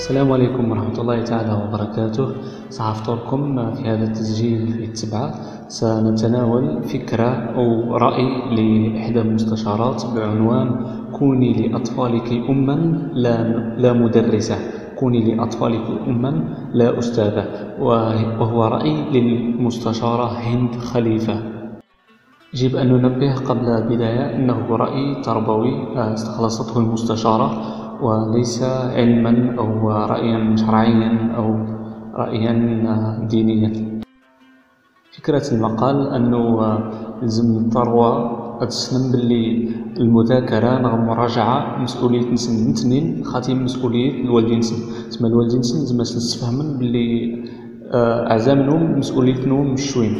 السلام عليكم ورحمة الله تعالى وبركاته. سأفطركم في هذا التسجيل في التسبعة سنتناول فكرة أو رأي لإحدى المستشارات بعنوان كوني لأطفالك أما لا, لا مدرسة. كوني لأطفالك أما لا أستاذة. وهو رأي للمستشارة هند خليفة. يجب أن ننبه قبل البداية أنه رأي تربوي استخلصته المستشارة. وليس علما أو رأيا شرعيا أو رأيا دينيا. فكرة المقال أنه لازم الثروة تسلم باللي المذاكرة نغ المراجعة مسؤولية نسن نتنين خاتم مسؤولية الوالدين نسن. تسمى الوالدين نسن لازم نتفهمن باللي أعزامنهم مسؤوليتهم مش شوين.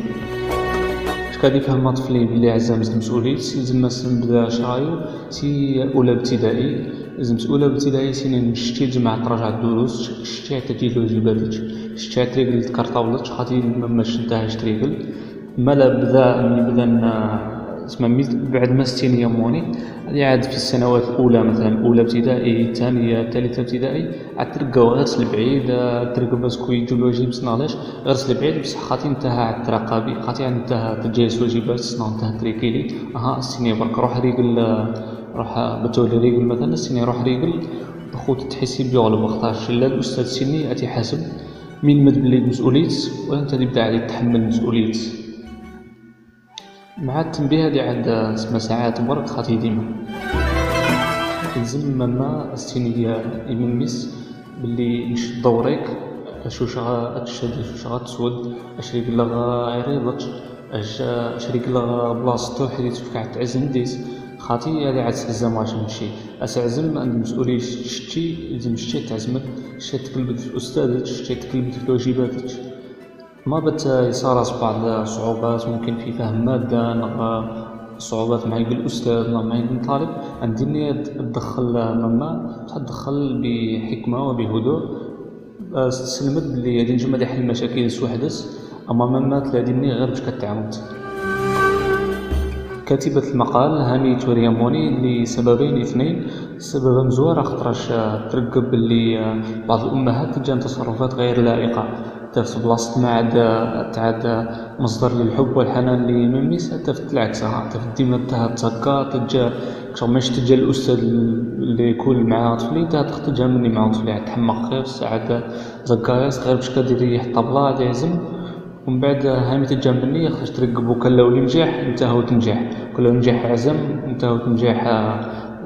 كاد يفهم طفلي بلي عزام المسؤولية لازم نبدا شرايو سي أولى ابتدائي. لازم أولى ابتدائي سنين شتي تجمع تراجع الدروس شتي تجي واجباتك شتي تريقل تكرطاولتك خاطي مماش نتاها تريقل مالا بدا ملي بدا تسمى بعد ما ستين يوموني هذه عاد في السنوات الأولى مثلا أولى ابتدائي الثانية الثالثة ابتدائي عاد ترقاو غير البعيد ترقى باسكو يجو الواجب سنالاش غير البعيد بصح خاطي نتاها عاد تراقبي خاطي عاد نتاها تجهز واجبات سنا نتاها تريكيلي. أها السيني برك روح ريقل روح بتولي ريقل مثلا السيني روح ريقل بخوت تحسي بيغلب وقتاش لا الأستاذ سيني أتي حاسب من مد بلي مسؤوليت وأنت تبدأ عليك تحمل مسؤوليت. مع التنبيه هذه عند اسمها ساعات برك خاطي ديما. لازم ما السينية يمنمس بلي نشد دوريك أشو شغا تشد أشو شغا تسود أشريك لغا عريضك أش أشريك لغا بلاصتو حيت فكع تعزم ديس. خاطي هذا عاد تعزم واش نمشي أسعزم عند المسؤولية شتي لازم شتي تعزمك شتي تكلبت في الاستاذ شتي تكلبت في واجباتك ما بت يصارى بعض الصعوبات ممكن في فهم مادة صعوبات مع الأستاذ مع الطالب عندي تدخل مما تدخل بحكمة وبهدوء. تسلمت بلي غادي نجم غادي نحل المشاكل سوحدس أما مما تلاديني غير باش كتعاود. كاتبة المقال هاني تورياموني لسببين اثنين. السبب مزوار خاطرش ترقب بلي بعض الأمهات تجان تصرفات غير لائقة. في بلاصة ما عاد تعاد مصدر للحب والحنان لميميس في العكس في ديما تها تزكا تجا ماش تجا الأستاذ اللي يكون مع طفلي تا تجا مني مع طفلي عاد تحمق غير ساعات زكا صغير باش كدير يريح الطبلة عاد ومن بعد هامي تجا مني خاش ترقبو كان لو نجح انت هو تنجح كل نجح عزم انت هو تنجح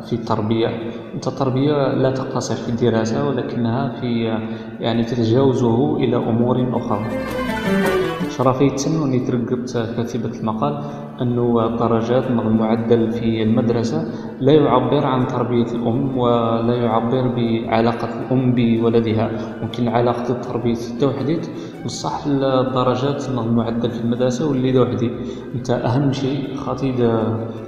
في التربية. أنت التربية لا تقتصر في الدراسة ولكنها في يعني تتجاوزه إلى أمور أخرى. شرفي تم أني ترقبت كاتبة المقال أنه الدرجات المعدل في المدرسة لا يعبر عن تربية الأم ولا يعبر بعلاقة الأم بولدها. ممكن علاقة التربية التوحديت بصح الدرجات المعدل في المدرسة واللي وحدي أنت أهم شيء خاطي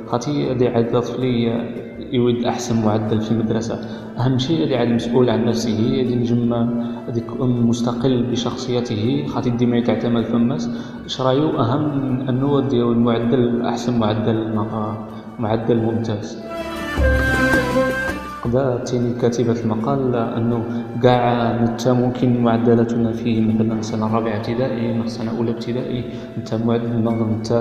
خاطي دي طفلية يود أحسن معدل في المدرسة. أهم شيء اللي عاد مسؤول عن نفسه اللي نجم هذيك مستقل بشخصيته خاطر ديما تعتمد فماس شرايو أهم أنه ديال المعدل أحسن معدل معدل ممتاز. تاني كاتبة المقال أنه كاع نتا ممكن معدلاتنا في مثلا سنة رابعة ابتدائي سنة أولى ابتدائي نتا معدل نتا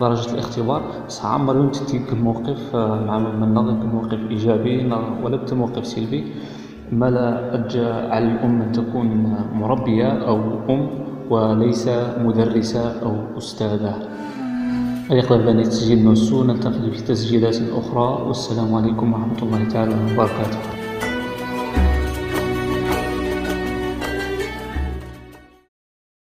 درجة الاختبار. بصح عمر انت تلك الموقف مع من نظر موقف إيجابي ولا موقف سلبي. ما لا أجى على الأم أن تكون مربية أو أم وليس مدرسة أو أستاذة. أيقظ بني تسجيل نوسو نلتقي في تسجيلات أخرى والسلام عليكم ورحمة الله تعالى وبركاته.